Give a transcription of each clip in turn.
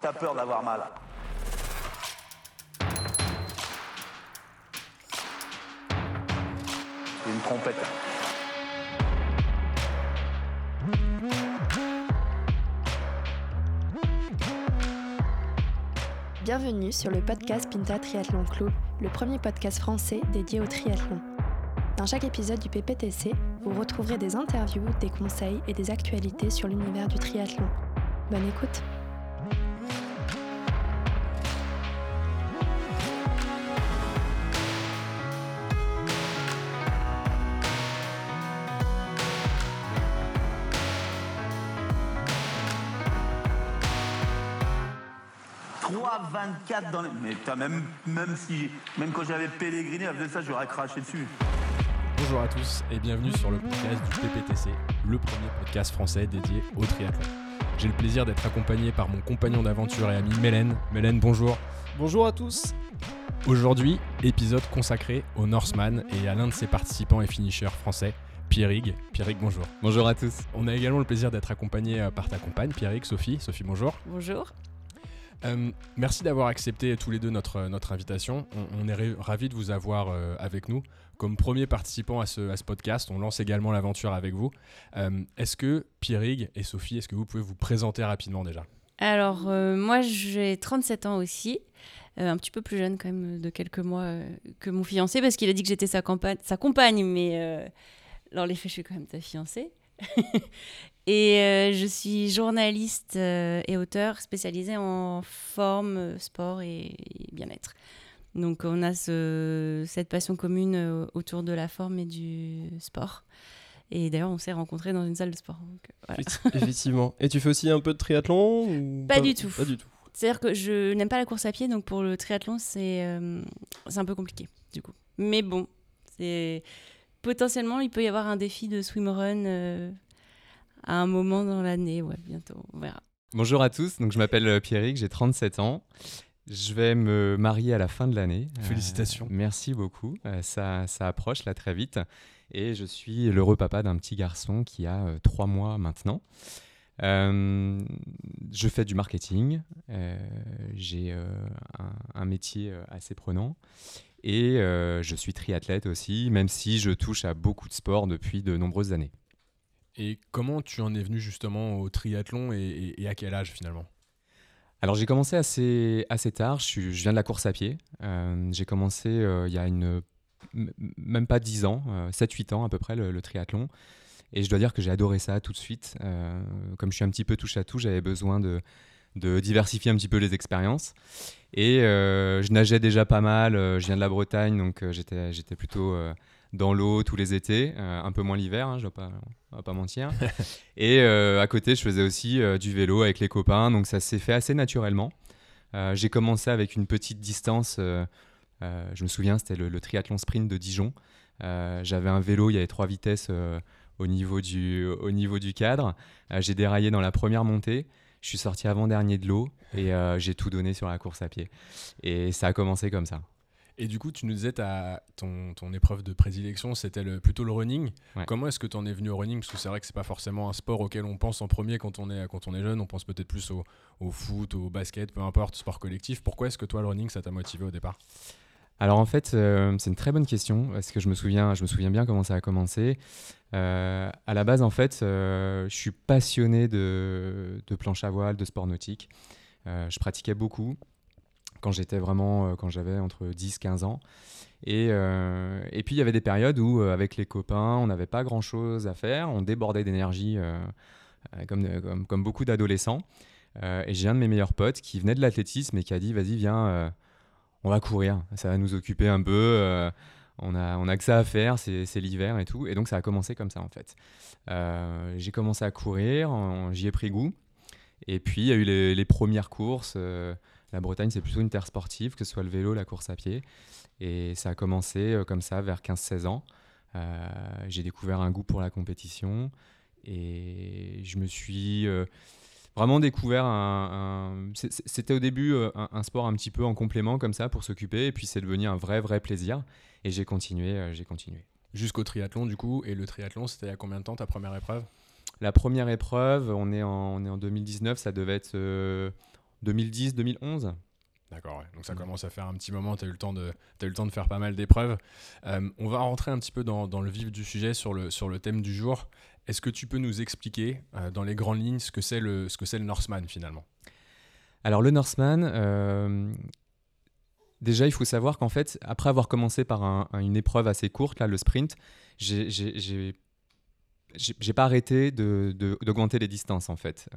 T'as peur d'avoir mal. Une trompette. Bienvenue sur le podcast Pinta Triathlon Club, le premier podcast français dédié au triathlon. Dans chaque épisode du PPTC, vous retrouverez des interviews, des conseils et des actualités sur l'univers du triathlon. Bonne écoute! Dans les... Mais même, même, si, même quand j'avais Pellegrini, à ça, j'aurais craché dessus. Bonjour à tous et bienvenue sur le podcast du PPTC, le premier podcast français dédié au triathlon. J'ai le plaisir d'être accompagné par mon compagnon d'aventure et ami Mélène. Mélène, bonjour. Bonjour à tous. Aujourd'hui, épisode consacré au Norseman et à l'un de ses participants et finishers français, Pierrig. Pierrig, bonjour. Bonjour à tous. On a également le plaisir d'être accompagné euh, par ta compagne, Pierrig, Sophie. Sophie, bonjour. Bonjour. Euh, merci d'avoir accepté tous les deux notre, notre invitation. On, est ravis de vous avoir euh, avec nous. Comme premier participant à ce, à ce podcast, on lance également l'aventure avec vous. Euh, est-ce que Pierrig et Sophie, est-ce que vous pouvez vous présenter rapidement déjà? Alors, moi, j'ai 37 ans aussi. un petit peu plus jeune quand même de quelques mois que mon fiancé parce qu'il a dit que j'étais sa, sa compagne, mais dans les faits, je suis quand même ta fiancée. et euh, je suis journaliste euh, et auteur spécialisée en forme, sport et, bien-être. Donc on a ce, cette passion commune euh, autour de la forme et du sport. Et d'ailleurs, on s'est rencontrés dans une salle de sport. Effectivement. Et tu fais aussi un peu de triathlon pas, du tout. Pas du tout. C'est-à-dire que je n'aime pas la course à pied, donc pour le triathlon, c'est un peu compliqué, du coup. Mais bon, c'est potentiellement, il peut y avoir un défi de swimrun euh, à un moment dans l'année. Ouais, bientôt, on verra. Bonjour à tous, donc je m'appelle euh, Pierrick, j'ai 37 ans. Je vais me marier à la fin de l'année. Euh, Félicitations. merci beaucoup. ça, ça approche là très vite. Et je suis l'heureux papa d'un petit garçon qui a trois mois maintenant. je fais du marketing. j'ai un, un, métier assez prenant. Et euh, je suis triathlète aussi, même si je touche à beaucoup de sports depuis de nombreuses années. Et comment tu en es venu justement au triathlon et, à quel âge finalement? Alors j'ai commencé assez, assez tard, je, viens de la course à pied. Euh, j'ai commencé euh, il y a une, même pas 10 ans, 7-8 ans à peu près le, triathlon. Et je dois dire que j'ai adoré ça tout de suite. comme je suis un petit peu touche à tout, j'avais besoin de, de diversifier un petit peu les expériences. Et euh, je nageais déjà pas mal. Euh, je viens de la Bretagne, donc euh, j'étais, j'étais plutôt dans l'eau tous les étés, un peu moins l'hiver, hein, je ne vais pas, pas mentir. et à côté, je faisais aussi du vélo avec les copains, donc ça s'est fait assez naturellement. j'ai commencé avec une petite distance, je me souviens, c'était le, le, triathlon sprint de Dijon. j'avais un vélo, il y avait trois vitesses au, niveau du, au niveau du cadre. j'ai déraillé dans la première montée. Je suis sorti avant-dernier de l'eau et euh, j'ai tout donné sur la course à pied. Et ça a commencé comme ça. Et du coup, tu nous disais ta, ton, ton épreuve de prédilection, c'était le, plutôt le running. Comment est-ce que tu en es venu au running? Parce que c'est vrai que c'est pas forcément un sport auquel on pense en premier quand on est, quand on est jeune. On pense peut-être plus au, au, foot, au basket, peu importe, sport collectif. Pourquoi est-ce que toi, le running, ça t'a motivé au départ? Alors en fait, euh, c'est une très bonne question parce que je me souviens, je me souviens bien comment ça a commencé. Euh, à la base, en fait, euh, je suis passionné de, planche à voile, de sport nautique. Je pratiquais beaucoup quand j'étais vraiment, quand j'avais entre 10-15 ans. Et, et, puis, il y avait des périodes où, avec les copains, on n'avait pas grand-chose à faire. On débordait d'énergie, comme, comme, beaucoup d'adolescents. et j'ai un de mes meilleurs potes qui venait de l'athlétisme et qui a dit, vas-y, viens, on va courir. Ça va nous occuper un peu on a, on a que ça à faire, c'est l'hiver et tout. Et donc ça a commencé comme ça en fait. Euh, j'ai commencé à courir, j'y ai pris goût. Et puis il y a eu les, premières courses. Euh, la Bretagne, c'est plutôt une terre sportive, que ce soit le vélo, la course à pied. Et ça a commencé euh, comme ça vers 15-16 ans. j'ai découvert un goût pour la compétition. Et je me suis vraiment découvert un. C'était au début un, un, sport un petit peu en complément comme ça pour s'occuper. Et puis c'est devenu un vrai, vrai plaisir. Et j'ai continué, euh, j'ai continué. Jusqu'au triathlon, du coup. Et le triathlon, c'était il y a combien de temps ta première épreuve? La première épreuve, on est, en, on est en 2019, ça devait être euh, 2010-2011. D'accord, donc ça mm. commence à faire un petit moment, tu as, eu le temps de, as eu le temps de faire pas mal d'épreuves. Euh, on va rentrer un petit peu dans, dans, le vif du sujet sur le, sur le thème du jour. Est-ce que tu peux nous expliquer euh, dans les grandes lignes ce que c'est le, ce que le Norseman finalement? Alors le Norseman, euh, déjà il faut savoir qu'en fait, après avoir commencé par une épreuve assez courte, là, le sprint, j'ai pas arrêté d'augmenter de, les distances en fait.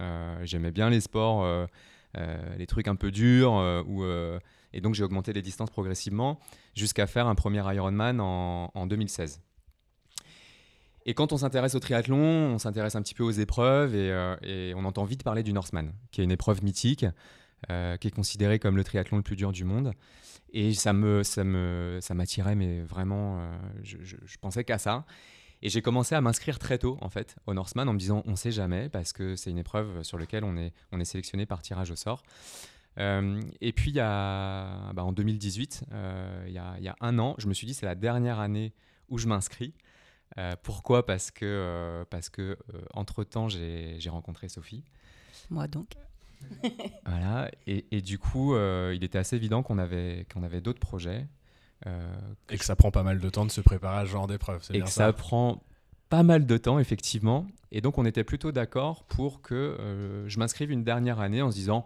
J'aimais bien les sports les trucs un peu durs. Euh, euh, et donc j'ai augmenté les distances progressivement jusqu'à faire un premier Ironman en, en 2016. Et quand on s'intéresse au triathlon, on s'intéresse un petit peu aux épreuves et, on entend vite parler du Norseman, qui est une épreuve mythique, qui est considérée comme le triathlon le plus dur du monde. Et ça me, ça me, ça m'attirait, mais vraiment, je, je, pensais qu'à ça. Et j'ai commencé à m'inscrire très tôt, en fait, au Norseman en me disant on sait jamais, parce que c'est une épreuve sur laquelle on est, on est sélectionné par tirage au sort. Euh, et puis, bah, en 2018, euh, il, y a, y, a, un an, je me suis dit c'est la dernière année où je m'inscris. Euh, pourquoi? Parce que, parce que entre-temps, j'ai rencontré Sophie. Moi donc. voilà, et, et, du coup, il était assez évident qu'on avait, qu'on avait d'autres projets. Euh, et que ça prend pas mal de temps de se préparer à ce genre d'épreuve. Et que ça, prend pas mal de temps, effectivement. Et donc, on était plutôt d'accord pour que euh, je m'inscrive une dernière année en se disant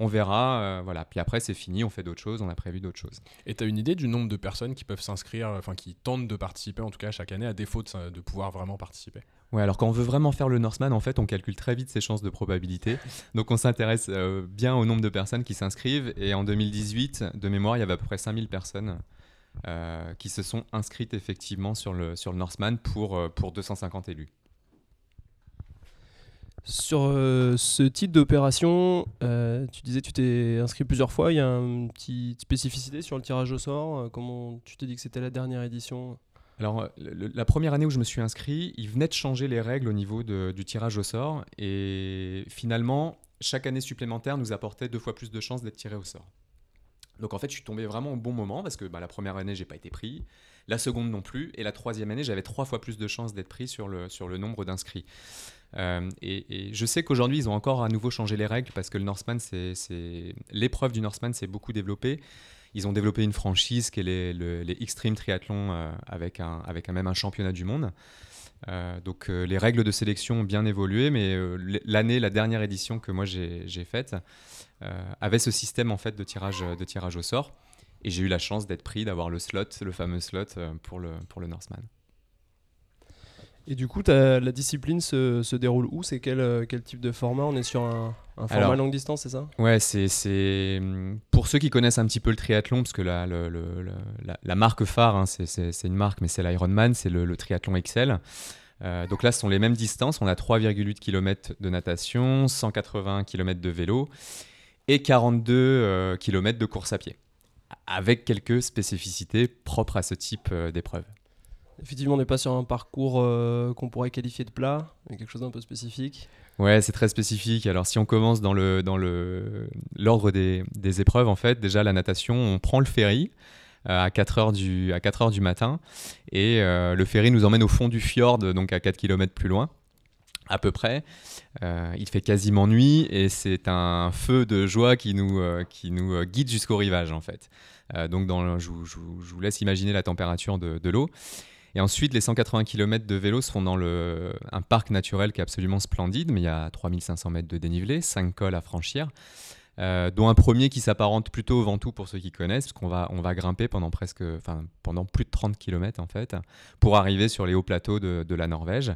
on verra, euh, voilà. Puis après, c'est fini, on fait d'autres choses, on a prévu d'autres choses. Et tu as une idée du nombre de personnes qui peuvent s'inscrire, enfin qui tentent de participer, en tout cas chaque année, à défaut de, de, pouvoir vraiment participer? Ouais, alors quand on veut vraiment faire le Norseman, en fait, on calcule très vite ses chances de probabilité. Donc on s'intéresse bien au nombre de personnes qui s'inscrivent. Et en 2018, de mémoire, il y avait à peu près 5000 personnes euh, qui se sont inscrites effectivement sur le, sur le Norseman pour, euh, pour 250 élus. Sur euh, ce type d'opération, tu disais que tu t'es inscrit plusieurs fois. Il y a une petite spécificité sur le tirage au sort. comment tu t'es dit que c'était la dernière édition? Alors, la première année où je me suis inscrit, ils venaient de changer les règles au niveau du tirage au sort. Et finalement, chaque année supplémentaire nous apportait deux fois plus de chances d'être tiré au sort. Donc en fait, je suis tombé vraiment au bon moment parce que bah, la première année, j'ai pas été pris, la seconde non plus, et la troisième année, j'avais trois fois plus de chances d'être pris sur le, sur le nombre d'inscrits. Euh, et, je sais qu'aujourd'hui, ils ont encore à nouveau changé les règles parce que le Norseman, c'est l'épreuve du Norseman s'est beaucoup développée. Ils ont développé une franchise qui est les, les Extreme Triathlon euh, avec, un, avec même un championnat du monde. Euh, donc les règles de sélection ont bien évolué, mais l'année, la dernière édition que moi j'ai faite, euh, avait ce système en fait de tirage, de tirage au sort. Et j'ai eu la chance d'être pris, d'avoir le slot, le fameux slot euh, pour le, pour le Norseman. Et du coup, la discipline se, se déroule où? C'est quel, euh, quel type de format? On est sur un, format longue distance, c'est ça? Ouais, c'est pour ceux qui connaissent un petit peu le triathlon, parce que la, le, la, la, marque phare, hein, c'est une marque, mais c'est l'Ironman, c'est le, triathlon Excel. donc là, ce sont les mêmes distances. On a 3,8 km de natation, 180 km de vélo et 42 euh, km de course à pied, avec quelques spécificités propres à ce type euh, d'épreuve. Effectivement, on n'est pas sur un parcours euh, qu'on pourrait qualifier de plat, mais quelque chose d'un peu spécifique. Ouais, c'est très spécifique. Alors, si on commence dans le dans le l'ordre des, des, épreuves, en fait, déjà la natation, on prend le ferry à 4 heures du à 4 heures du matin et le ferry nous emmène au fond du fjord, donc à 4 km plus loin à peu près. Euh, il fait quasiment nuit et c'est un feu de joie qui nous, euh, qui nous euh, guide jusqu'au rivage en fait. donc dans je, vous laisse imaginer la température de, l'eau. Et ensuite, les 180 km de vélo se font dans un parc naturel qui est absolument splendide, mais il y a 3500 mètres de dénivelé, 5 cols à franchir, dont un premier qui s'apparente plutôt au Ventoux pour ceux qui connaissent, parce qu'on va, va grimper pendant, presque, enfin, pendant plus de 30 km en fait, pour arriver sur les hauts plateaux de, de la Norvège.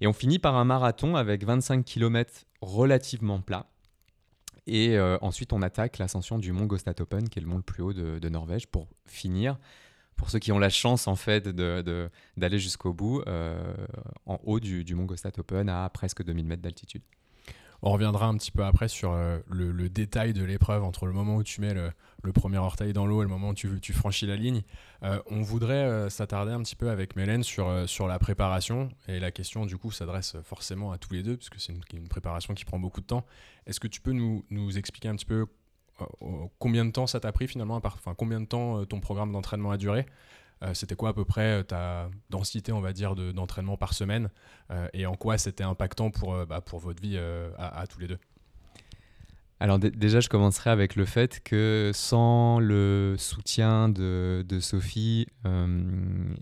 Et on finit par un marathon avec 25 km relativement plat. Et euh, ensuite, on attaque l'ascension du mont Gostatopen, qui est le mont le plus haut de, Norvège, pour finir, pour ceux qui ont la chance en fait d'aller jusqu'au bout, euh, en haut du, du mont Gostatopen à presque 2000 mètres d'altitude. On reviendra un petit peu après sur euh, le, détail de l'épreuve entre le moment où tu mets le, premier orteil dans l'eau et le moment où tu, tu franchis la ligne. Euh, on voudrait s'attarder un petit peu avec Mélène sur, sur la préparation. Et la question, du coup, s'adresse forcément à tous les deux, puisque c'est une, préparation qui prend beaucoup de temps. Est-ce que tu peux nous, nous expliquer un petit peu combien de temps ça t'a pris finalement, enfin, combien de temps ton programme d'entraînement a duré? Euh, c'était quoi à peu près euh, ta densité, on va dire, d'entraînement par semaine? Euh, et en quoi c'était impactant pour, bah, pour votre vie à, tous les deux? Alors déjà, je commencerai avec le fait que sans le soutien de, Sophie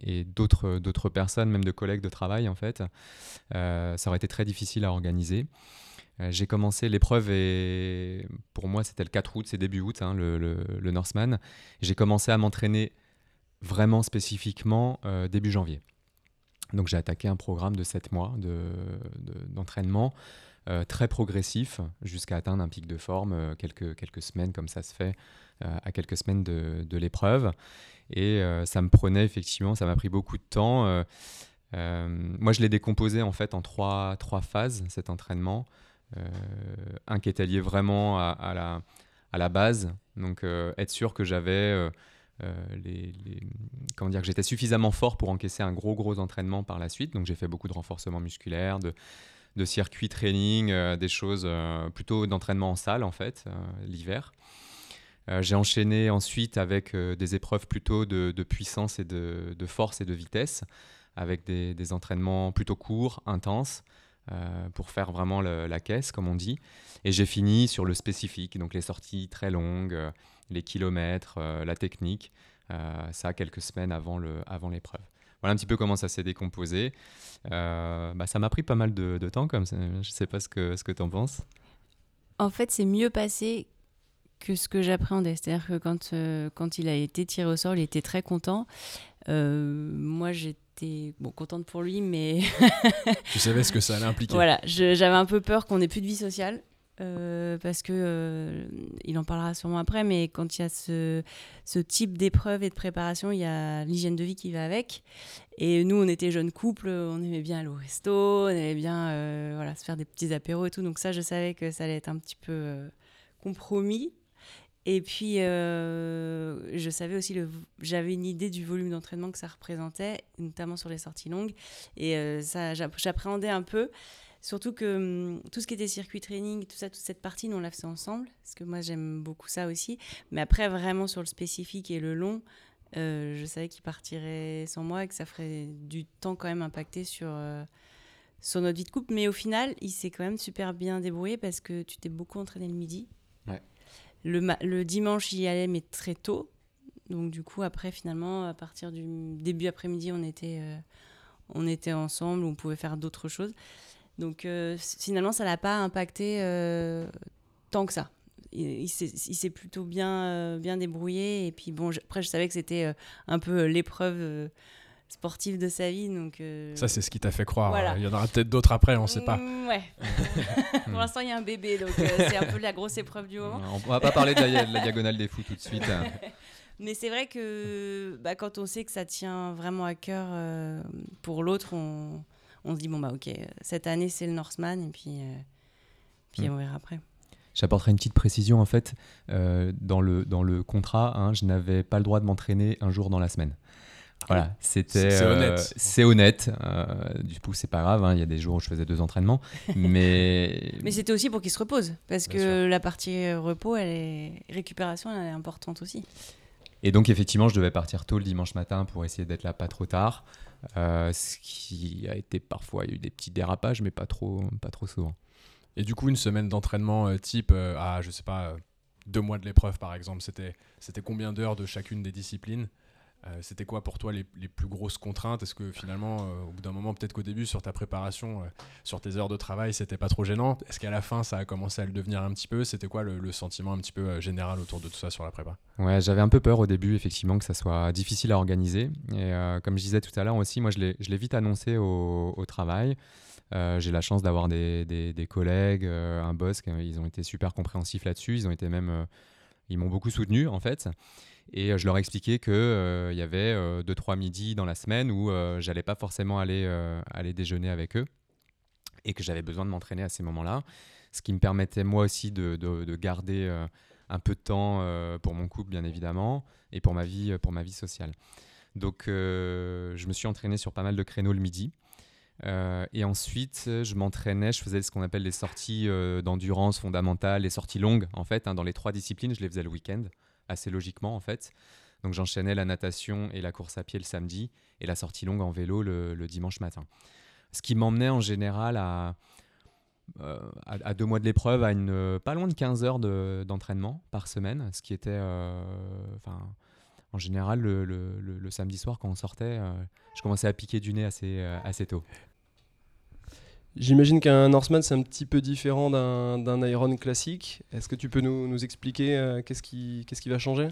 et d'autres personnes, même de collègues de travail, en fait, ça aurait été très difficile à organiser. J'ai commencé l'épreuve et pour moi c'était le 4 août, c'est début août, hein, le, Norseman. J'ai commencé à m'entraîner vraiment spécifiquement début janvier. Donc j'ai attaqué un programme de 7 mois d'entraînement. Euh, très progressif jusqu'à atteindre un pic de forme euh, quelques, quelques semaines, comme ça se fait euh, à quelques semaines de, de l'épreuve. Et ça me prenait effectivement, ça m'a pris beaucoup de temps. moi, je l'ai décomposé en fait en trois, trois phases, cet entraînement. Un qui était lié vraiment à, la, à la base, donc être sûr que j'avais... les, comment dire que j'étais suffisamment fort pour encaisser un gros gros entraînement par la suite. Donc j'ai fait beaucoup de renforcement musculaire de, de circuit training, euh, des choses euh, plutôt d'entraînement en salle en fait, euh, l'hiver. j'ai enchaîné ensuite avec des épreuves plutôt de, puissance et de, force et de vitesse, avec des, entraînements plutôt courts, intenses, pour faire vraiment la caisse, comme on dit. Et j'ai fini sur le spécifique, donc les sorties très longues, les kilomètres, la technique, ça quelques semaines avant l'épreuve. Avant voilà un petit peu comment ça s'est décomposé. Euh, bah, ça m'a pris pas mal de, temps, comme je sais pas ce que, ce que tu en penses. En fait, c'est mieux passé que ce que j'appréhendais. C'est-à-dire que quand, euh, quand il a été tiré au sort, il était très content. Euh, moi, j'étais bon, contente pour lui, mais. tu savais ce que ça allait impliquer. Voilà, j'avais un peu peur qu'on ait plus de vie sociale. Euh, parce que euh, il en parlera sûrement après, mais quand il y a ce, ce type d'épreuve et de préparation, il y a l'hygiène de vie qui va avec. Et nous, on était jeunes couples, on aimait bien aller au resto, on aimait bien euh, voilà, se faire des petits apéros et tout. Donc ça, je savais que ça allait être un petit peu compromis. Et puis, je savais aussi, j'avais une idée du volume d'entraînement que ça représentait, notamment sur les sorties longues. Et ça, j'appréhendais un peu. Surtout que hum, tout ce qui était circuit training, tout ça, toute cette partie, nous on l'a fait ensemble, parce que moi j'aime beaucoup ça aussi. Mais après, vraiment sur le spécifique et le long, euh, je savais qu'il partirait sans moi et que ça ferait du temps quand même impacté sur, euh, sur notre vie de couple. Mais au final, il s'est quand même super bien débrouillé parce que tu t'es beaucoup entraîné le midi. Le, le dimanche, il y allait, mais très tôt. Donc du coup, après, finalement, à partir du début après-midi, on était, euh, on était ensemble, on pouvait faire d'autres choses. Donc euh, finalement, ça l'a pas impacté euh, tant que ça. Il, s'est plutôt bien, bien débrouillé. Et puis bon, après, je savais que c'était un peu l'épreuve sportive de sa vie. Donc, Ça, c'est ce qui t'a fait croire. Il y en aura peut-être d'autres après, on ne sait pas. Mm, ouais. Pour l'instant, il y a un bébé, donc c'est un peu la grosse épreuve du moment. On va pas parler de la, diagonale des fous tout de suite. Hein. Mais c'est vrai que bah, quand on sait que ça tient vraiment à cœur pour l'autre, on, on se dit, bon, bah ok, cette année c'est le Norseman, et puis, euh, puis mm. on verra après. J'apporterai une petite précision en fait. Euh, dans, le, dans le contrat, hein, je n'avais pas le droit de m'entraîner un jour dans la semaine. Voilà, c'était. C'est honnête. C'est honnête. Euh, du coup, c'est pas grave. Hein, il y a des jours où je faisais deux entraînements, mais. mais c'était aussi pour qu'il se repose, parce que la partie repos, elle est récupération, elle est importante aussi. Et donc, effectivement, je devais partir tôt le dimanche matin pour essayer d'être là pas trop tard. Euh, ce qui a été parfois, il y a eu des petits dérapages, mais pas trop, pas trop souvent. Et du coup, une semaine d'entraînement euh, type euh, à, je sais pas, deux mois de l'épreuve par exemple, c'était combien d'heures de chacune des disciplines? Euh, c'était quoi pour toi les, plus grosses contraintes? Est-ce que finalement, euh, au bout d'un moment, peut-être qu'au début, sur ta préparation, euh, sur tes heures de travail, c'était pas trop gênant? Est-ce qu'à la fin, ça a commencé à le devenir un petit peu? C'était quoi le, sentiment un petit peu général autour de tout ça sur la prépa? Ouais, j'avais un peu peur au début, effectivement, que ça soit difficile à organiser. Et comme je disais tout à l'heure aussi, moi, je l'ai vite annoncé au, travail. j'ai la chance d'avoir des, des, collègues, un boss, ils ont été super compréhensifs là-dessus. Ils ont été même, ils m'ont beaucoup soutenu en fait. Et euh, je leur ai expliqué qu'il euh, il y avait 2-3 euh, midis dans la semaine où j'allais pas forcément aller, aller déjeuner avec eux et que j'avais besoin de m'entraîner à ces moments-là. Ce qui me permettait moi aussi de, de, garder un peu de temps pour mon couple, bien évidemment, et pour ma vie, pour ma vie sociale. Donc je me suis entraîné sur pas mal de créneaux le midi. et ensuite, je m'entraînais, je faisais ce qu'on appelle les sorties d'endurance fondamentale, les sorties longues, en fait. Hein, dans les trois disciplines, je les faisais le week-end assez logiquement en fait. Donc j'enchaînais la natation et la course à pied le samedi et la sortie longue en vélo le, dimanche matin. Ce qui m'emmenait en général à à, deux mois de l'épreuve, à une, pas loin de 15 heures d'entraînement par semaine, ce qui était, enfin, en général, le, samedi soir, quand on sortait, je commençais à piquer du nez assez, assez tôt. J'imagine qu'un Norseman, c'est un petit peu différent d'un Iron classique. Est-ce que tu peux nous, expliquer euh, qu'est-ce qui, va changer?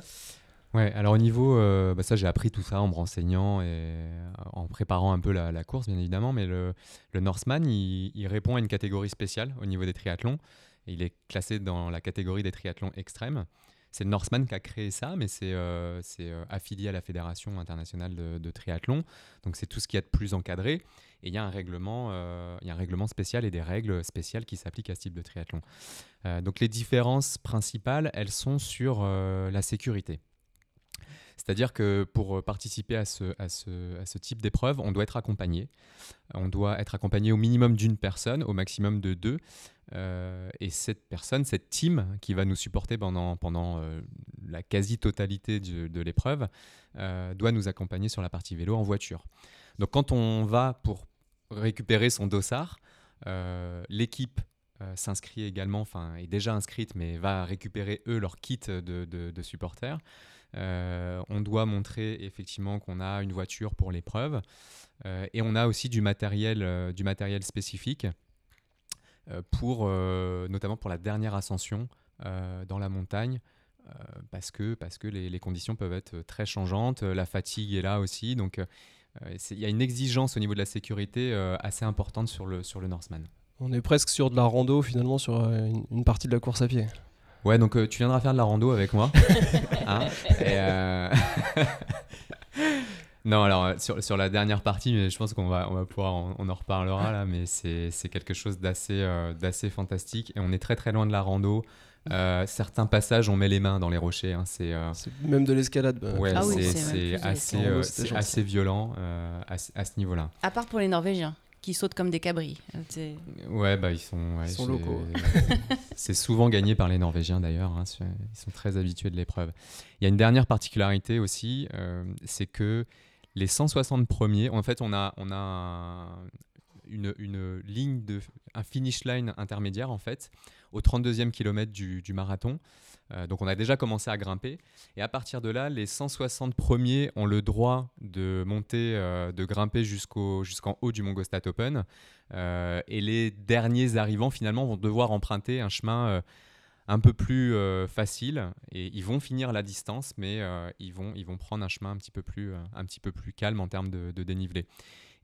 Ouais, alors au niveau, euh, bah ça j'ai appris tout ça en me renseignant et euh, en préparant un peu la, course, bien évidemment, mais le, le Norseman, il, répond à une catégorie spéciale au niveau des triathlons. Il est classé dans la catégorie des triathlons extrêmes. C'est le Norseman qui a créé ça, mais c'est affilié à la Fédération internationale de, triathlon. Donc c'est tout ce qui est de plus encadré. Et il y, a un règlement, euh, y a un règlement spécial et des règles spéciales qui s'appliquent à ce type de triathlon. Euh, donc les différences principales, elles sont sur euh, la sécurité. C'est-à-dire que pour participer à ce, à ce, à ce type d'épreuve, on doit être accompagné. On doit être accompagné au minimum d'une personne, au maximum de deux. et cette personne, cette team qui va nous supporter pendant, pendant la quasi-totalité de l'épreuve, doit nous accompagner sur la partie vélo en voiture. Donc quand on va pour récupérer son dossard. Euh, l'équipe euh, s'inscrit également, enfin est déjà inscrite, mais va récupérer eux leur kit de, supporters. Euh, on doit montrer effectivement qu'on a une voiture pour l'épreuve et on a aussi du matériel, du matériel spécifique pour, notamment pour la dernière ascension dans la montagne. parce que, parce que les, les, conditions peuvent être très changeantes, la fatigue est là aussi, donc il y a une exigence au niveau de la sécurité euh, assez importante sur le, sur le Norseman. On est presque sur de la rando finalement sur euh, une, partie de la course à pied. Ouais, donc tu viendras faire de la rando avec moi. Hein, non, alors sur, sur, la dernière partie, mais je pense qu'on va, on va pouvoir, on, en reparlera là, mais c'est quelque chose d'assez d'assez fantastique et on est très très loin de la rando. Euh, certains passages, on met les mains dans les rochers. Hein, euh, c'est même de l'escalade. Bah. Ouais, ah c'est assez, euh, assez violent à, ce niveau-là. À part pour les Norvégiens qui sautent comme des cabris. Ouais, bah ils sont, ils sont locaux. c'est souvent gagné par les Norvégiens d'ailleurs. Hein, ils sont très habitués de l'épreuve. Il y a une dernière particularité aussi, c'est que les 160 premiers, en fait, on a, on a une, une, ligne de, un finish line intermédiaire en fait au 32e kilomètre du, marathon. Euh, donc on a déjà commencé à grimper. Et à partir de là, les 160 premiers ont le droit de monter, euh, de grimper jusqu'au, jusqu'en haut du Mont Open. Euh, et les derniers arrivants, finalement, vont devoir emprunter un chemin un peu plus facile. Et ils vont finir la distance, mais ils, vont, ils vont prendre un chemin un petit peu plus, un petit peu plus calme en termes de dénivelé.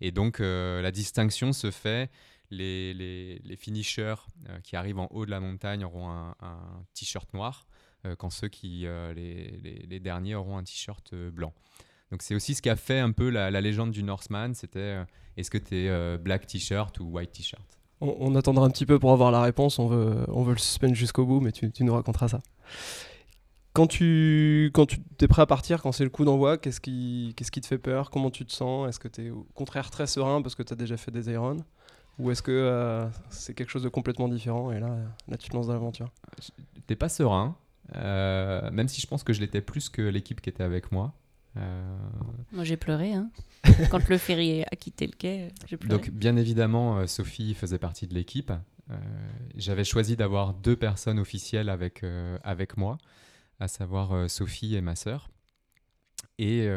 Et donc la distinction se fait les, les, finishers euh, qui arrivent en haut de la montagne auront un, t-shirt noir, euh, quand ceux qui, euh, les, les, derniers, auront un t-shirt blanc. Donc c'est aussi ce qu'a fait un peu la, légende du Norseman, c'était est-ce que tu es black t-shirt ou white t-shirt? On, attendra un petit peu pour avoir la réponse, on veut, on veut le suspendre jusqu'au bout, mais tu, tu, nous raconteras ça. Quand tu, quand tu es prêt à partir, quand c'est le coup d'envoi, qu'est-ce qui, qu'est-ce qui te fait peur? Comment tu te sens? Est-ce que tu es au contraire très serein parce que tu as déjà fait des irons ou est-ce que euh, c'est quelque chose de complètement différent et là, là tu te lances dans l'aventure T'es pas serein, euh, même si je pense que je l'étais plus que l'équipe qui était avec moi. Euh, moi j'ai pleuré, hein. quand le ferry a quitté le quai, j'ai pleuré. Donc bien évidemment, Sophie faisait partie de l'équipe. J'avais choisi d'avoir deux personnes officielles avec, avec moi, à savoir Sophie et ma sœur. Et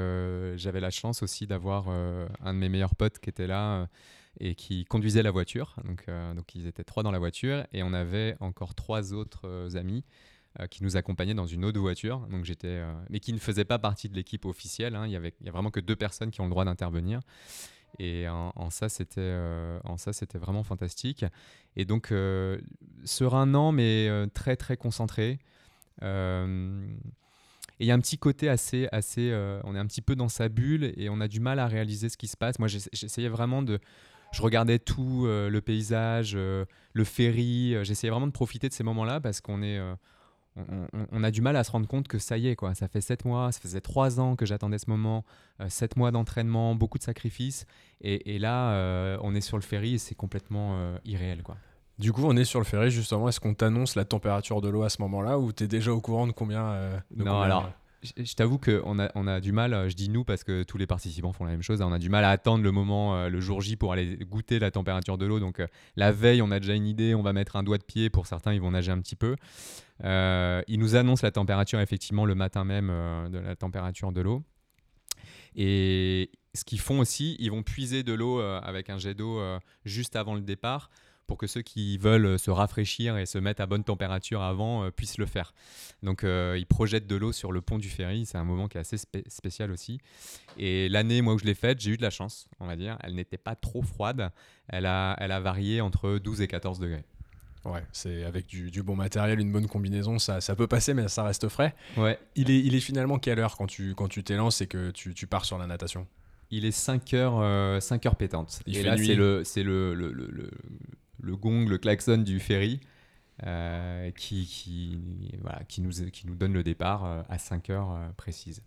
j'avais la chance aussi d'avoir un de mes meilleurs potes qui était là et qui conduisait la voiture. Donc, euh, donc ils étaient trois dans la voiture et on avait encore trois autres euh, amis euh, qui nous accompagnaient dans une autre voiture. Donc j'étais, mais qui ne faisaient pas partie de l'équipe officielle. Hein. Il y avait, il y a vraiment que deux personnes qui ont le droit d'intervenir. Et en, ça, c'était, en ça, c'était vraiment fantastique. Et donc serein non, mais très très concentré. Et il y a un petit côté assez, assez on est un petit peu dans sa bulle et on a du mal à réaliser ce qui se passe. Moi, j'essayais vraiment de, je regardais tout, euh, le paysage, euh, le ferry. Euh, j'essayais vraiment de profiter de ces moments-là parce qu'on est, on, a du mal à se rendre compte que ça y est, quoi. Ça fait sept mois, ça faisait trois ans que j'attendais ce moment, sept mois d'entraînement, beaucoup de sacrifices, et, là, on est sur le ferry et c'est complètement irréel, quoi. Du coup, on est sur le ferry justement. Est-ce qu'on t'annonce la température de l'eau à ce moment-là ou tu es déjà au courant de combien Non, alors je, t'avoue qu'on a, on a du mal, je dis nous parce que tous les participants font la même chose, on a du mal à attendre le moment, le jour J pour aller goûter la température de l'eau. Donc la veille, on a déjà une idée, on va mettre un doigt de pied, pour certains, ils vont nager un petit peu. ils nous annoncent la température effectivement le matin même de la température de l'eau. Et ce qu'ils font aussi, ils vont puiser de l'eau avec un jet d'eau juste avant le départ pour que ceux qui veulent euh, se rafraîchir et se mettre à bonne température avant euh, puissent le faire. Donc euh, ils projettent de l'eau sur le pont du ferry, c'est un moment qui est assez spécial aussi. Et l'année moi où je l'ai faite, j'ai eu de la chance, on va dire. Elle n'était pas trop froide, elle a, elle a varié entre 12 et 14 degrés. Ouais, c'est avec du, bon matériel, une bonne combinaison, ça, ça peut passer, mais ça reste frais. Ouais. Il est, il est finalement quelle heure quand tu quand tu t'élances et que tu, tu pars sur la natation? Il est 5 heures, 5 heures pétantes. Il et là, c'est le, le, le, le, le gong, le klaxon du ferry. Euh, qui, qui, voilà, qui, nous, qui nous donne le départ euh, à 5 heures euh, précises.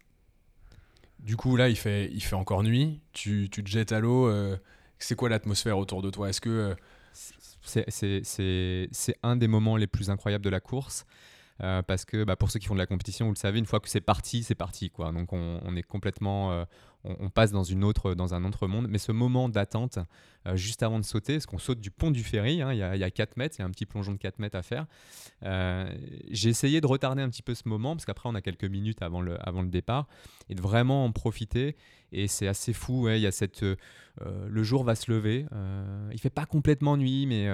Du coup, là, il fait, il fait encore nuit, tu, tu te jettes à l'eau. c'est quoi l'atmosphère autour de toi? Est-ce que. C'est un des moments les plus incroyables de la course. parce que bah, pour ceux qui font de la compétition, vous le savez, une fois que c'est parti, c'est parti. Quoi. Donc on, on est complètement on, passe dans, une autre, dans un autre monde. Mais ce moment d'attente, euh, juste avant de sauter, parce qu'on saute du pont du ferry, hein, il y, a, 4 mètres, il y a un petit plongeon de 4 mètres à faire. Euh, j'ai essayé de retarder un petit peu ce moment, parce qu'après on a quelques minutes avant le, avant le départ, et de vraiment en profiter. Et c'est assez fou, il y a cette, euh, le jour va se lever. il fait pas complètement nuit, mais,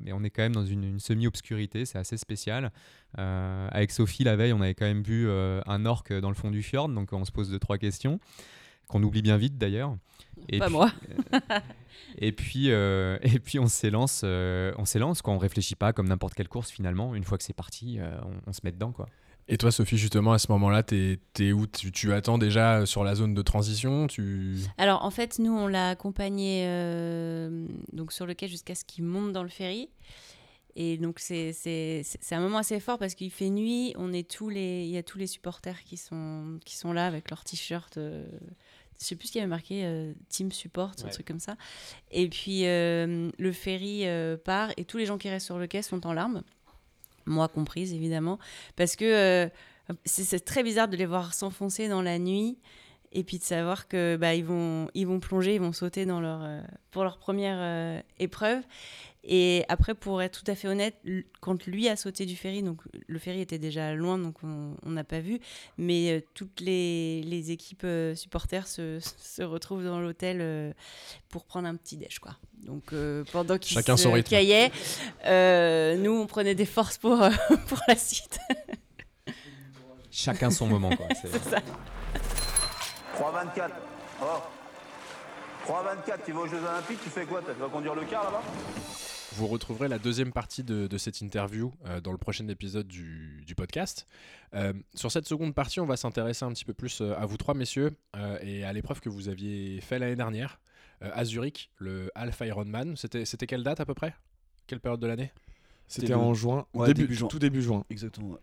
mais on est quand même dans une, semi-obscurité, c'est assez spécial. avec Sophie, la veille, on avait quand même vu un orque dans le fond du fjord, donc on se pose deux, trois questions qu'on oublie bien vite d'ailleurs. Et Pas moi. Euh, et puis, euh, et puis on s'élance, euh, on s'élance quand on réfléchit pas comme n'importe quelle course finalement. Une fois que c'est parti, on, se met dedans quoi. Et toi, Sophie, justement, à ce moment-là, tu es, où? Tu, attends déjà sur la zone de transition? Tu... Alors, en fait, nous, on l'a accompagné donc sur le quai jusqu'à ce qu'il monte dans le ferry. Et donc, c'est un moment assez fort parce qu'il fait nuit. On est tous les, il y a tous les supporters qui sont, qui sont là avec leurs t-shirts je sais plus ce qu'il y avait marqué, euh, Team Support, un truc comme ça. Et puis euh, le ferry euh, part et tous les gens qui restent sur le quai sont en larmes, moi comprise évidemment, parce que c'est très bizarre de les voir s'enfoncer dans la nuit et puis de savoir que bah, ils vont ils vont plonger, ils vont sauter dans leur pour leur première épreuve et après, pour être tout à fait honnête, quand lui a sauté du ferry, donc le ferry était déjà loin, donc on n'a pas vu, mais euh, toutes les, les équipes euh, supporters se, se, retrouvent dans l'hôtel euh, pour prendre un petit déj, quoi. Donc pendant qu'ils se caillaient, nous on prenait des forces pour, pour la suite. Chacun son moment, quoi. C'est ça. 3-24. Oh. 3-24, tu vas aux Jeux Olympiques, tu fais quoi Tu vas conduire le car là-bas? Vous retrouverez la deuxième partie de, cette interview euh, dans le prochain épisode du, podcast. Euh, sur cette seconde partie, on va s'intéresser un petit peu plus euh, à vous trois, messieurs, et à l'épreuve que vous aviez fait l'année dernière à Zurich, le Alpha Ironman. C'était quelle date à peu près? Quelle période de l'année? C'était en juin, début, juin, tout début juin. Exactement.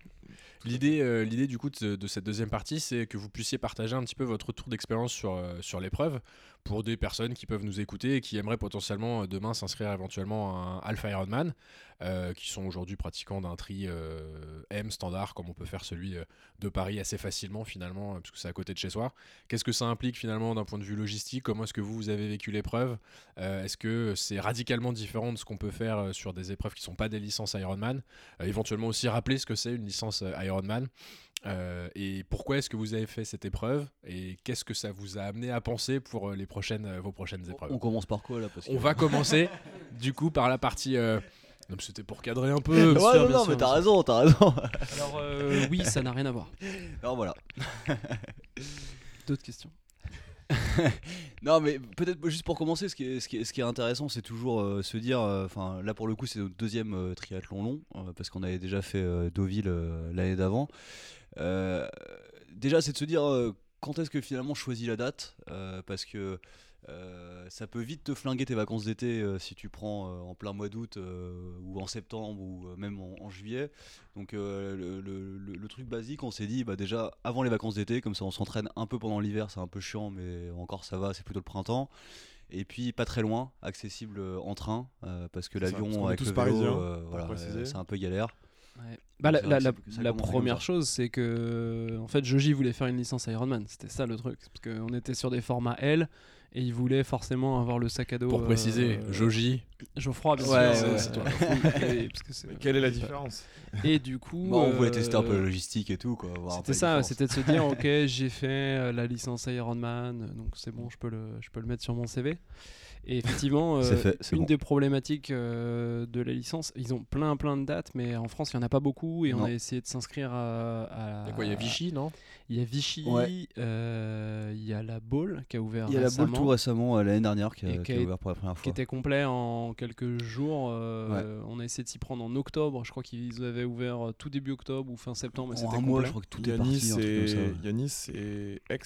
L'idée, l'idée du coup de, cette deuxième partie, c'est que vous puissiez partager un petit peu votre tour d'expérience sur, sur l'épreuve, pour des personnes qui peuvent nous écouter et qui aimeraient potentiellement euh, demain s'inscrire éventuellement à un Alpha Ironman, euh, qui sont aujourd'hui pratiquants d'un tri euh, M standard, comme on peut faire celui de Paris assez facilement finalement, parce que c'est à côté de chez soi. Qu'est-ce que ça implique finalement d'un point de vue logistique? Comment est-ce que vous, vous avez vécu l'épreuve? Est-ce que c'est radicalement différent de ce qu'on peut faire sur des épreuves qui ne sont pas des licences Ironman? Éventuellement aussi rappeler ce que c'est une licence Ironman. Euh, et pourquoi est-ce que vous avez fait cette épreuve et qu'est-ce que ça vous a amené à penser pour euh, les prochaines, euh, vos prochaines épreuves On commence par quoi là On va commencer du coup par la partie. Non, c'était pour cadrer un peu. ouais, non, non, mais t'as raison, t'as raison. Alors oui, ça n'a rien à voir. Alors voilà. D'autres questions? non, mais peut-être juste pour commencer, ce qui est, intéressant, c'est toujours se dire, enfin là pour le coup, c'est notre deuxième triathlon long, parce qu'on avait déjà fait Deauville l'année d'avant. Euh, déjà, c'est de se dire euh, quand est-ce que finalement je choisis la date euh, Parce que ça peut vite te flinguer tes vacances d'été si tu prends en plein mois d'août ou en septembre ou même en, juillet. Donc le, truc basique, on s'est dit bah déjà avant les vacances d'été, comme ça on s'entraîne un peu pendant l'hiver, c'est un peu chiant, mais encore ça va, c'est plutôt le printemps. Et puis pas très loin, accessible en train, parce que l'avion avec le vélo, voilà, c'est un peu galère. bah, la, la, première chose, c'est que en fait, Joji voulait faire une licence Ironman. C'était ça le truc. Parce qu'on était sur des formats L et il voulait forcément avoir le sac à dos. Pour préciser, euh, Joji. Geoffroy, bien ouais, sûr. c'est toi. Quelle est la différence Et du coup. Bah, on voulait tester un peu la logistique et tout. C'était ça, c'était de se dire ok, j'ai fait euh, la licence Ironman, donc c'est bon, je peux, le, je peux le mettre sur mon CV. Et effectivement, euh, une des problématiques euh, de la licence, ils ont plein plein de dates, mais en France, il n'y en a pas beaucoup et on a essayé de s'inscrire à, Il y a quoi Il y a Vichy, non? Il y a Vichy, euh, il y a la Baule qui a ouvert Il y a la Baule tout récemment, l'année dernière, qui a, ouvert pour la première fois. Qui était complet en quelques jours. On a essayé de s'y prendre en octobre. Je crois qu'ils avaient ouvert tout début octobre ou fin septembre. En un mois, je crois que tout est parti. Il y a Nice et Aix.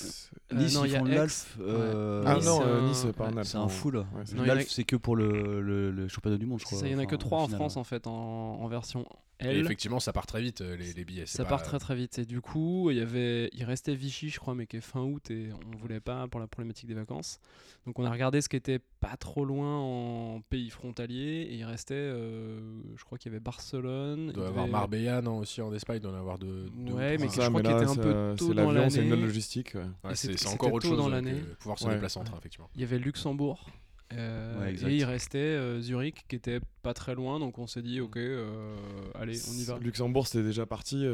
Nice, non, ils font l'Alf. Ah non, Nice, pas un C'est un full. L'Alf, c'est que pour le, le, championnat du monde, je crois. Il n'y en a que 3 en France, en fait, en, version L. Et effectivement, ça part très vite, euh, les, les billets. Ça part très très vite. Et du coup, il, y avait, il restait Vichy, je crois, mais qui est fin août, et on voulait pas pour la problématique des vacances. Donc on a regardé ce qui était pas trop loin en pays frontalier, et il restait, euh, je crois qu'il y avait Barcelone. Il doit y avoir Marbella, non, aussi en Espagne, il doit en avoir de. ouais, mais je crois qu'il était un peu tôt dans l'année. C'est une logistique. c'est encore autre chose dans l'année. pouvoir se déplacer en train, effectivement. Il y avait Luxembourg. Euh, et il restait euh, Zurich qui était pas très loin, donc on s'est dit ok, euh, allez, on y va. Luxembourg c'était déjà parti.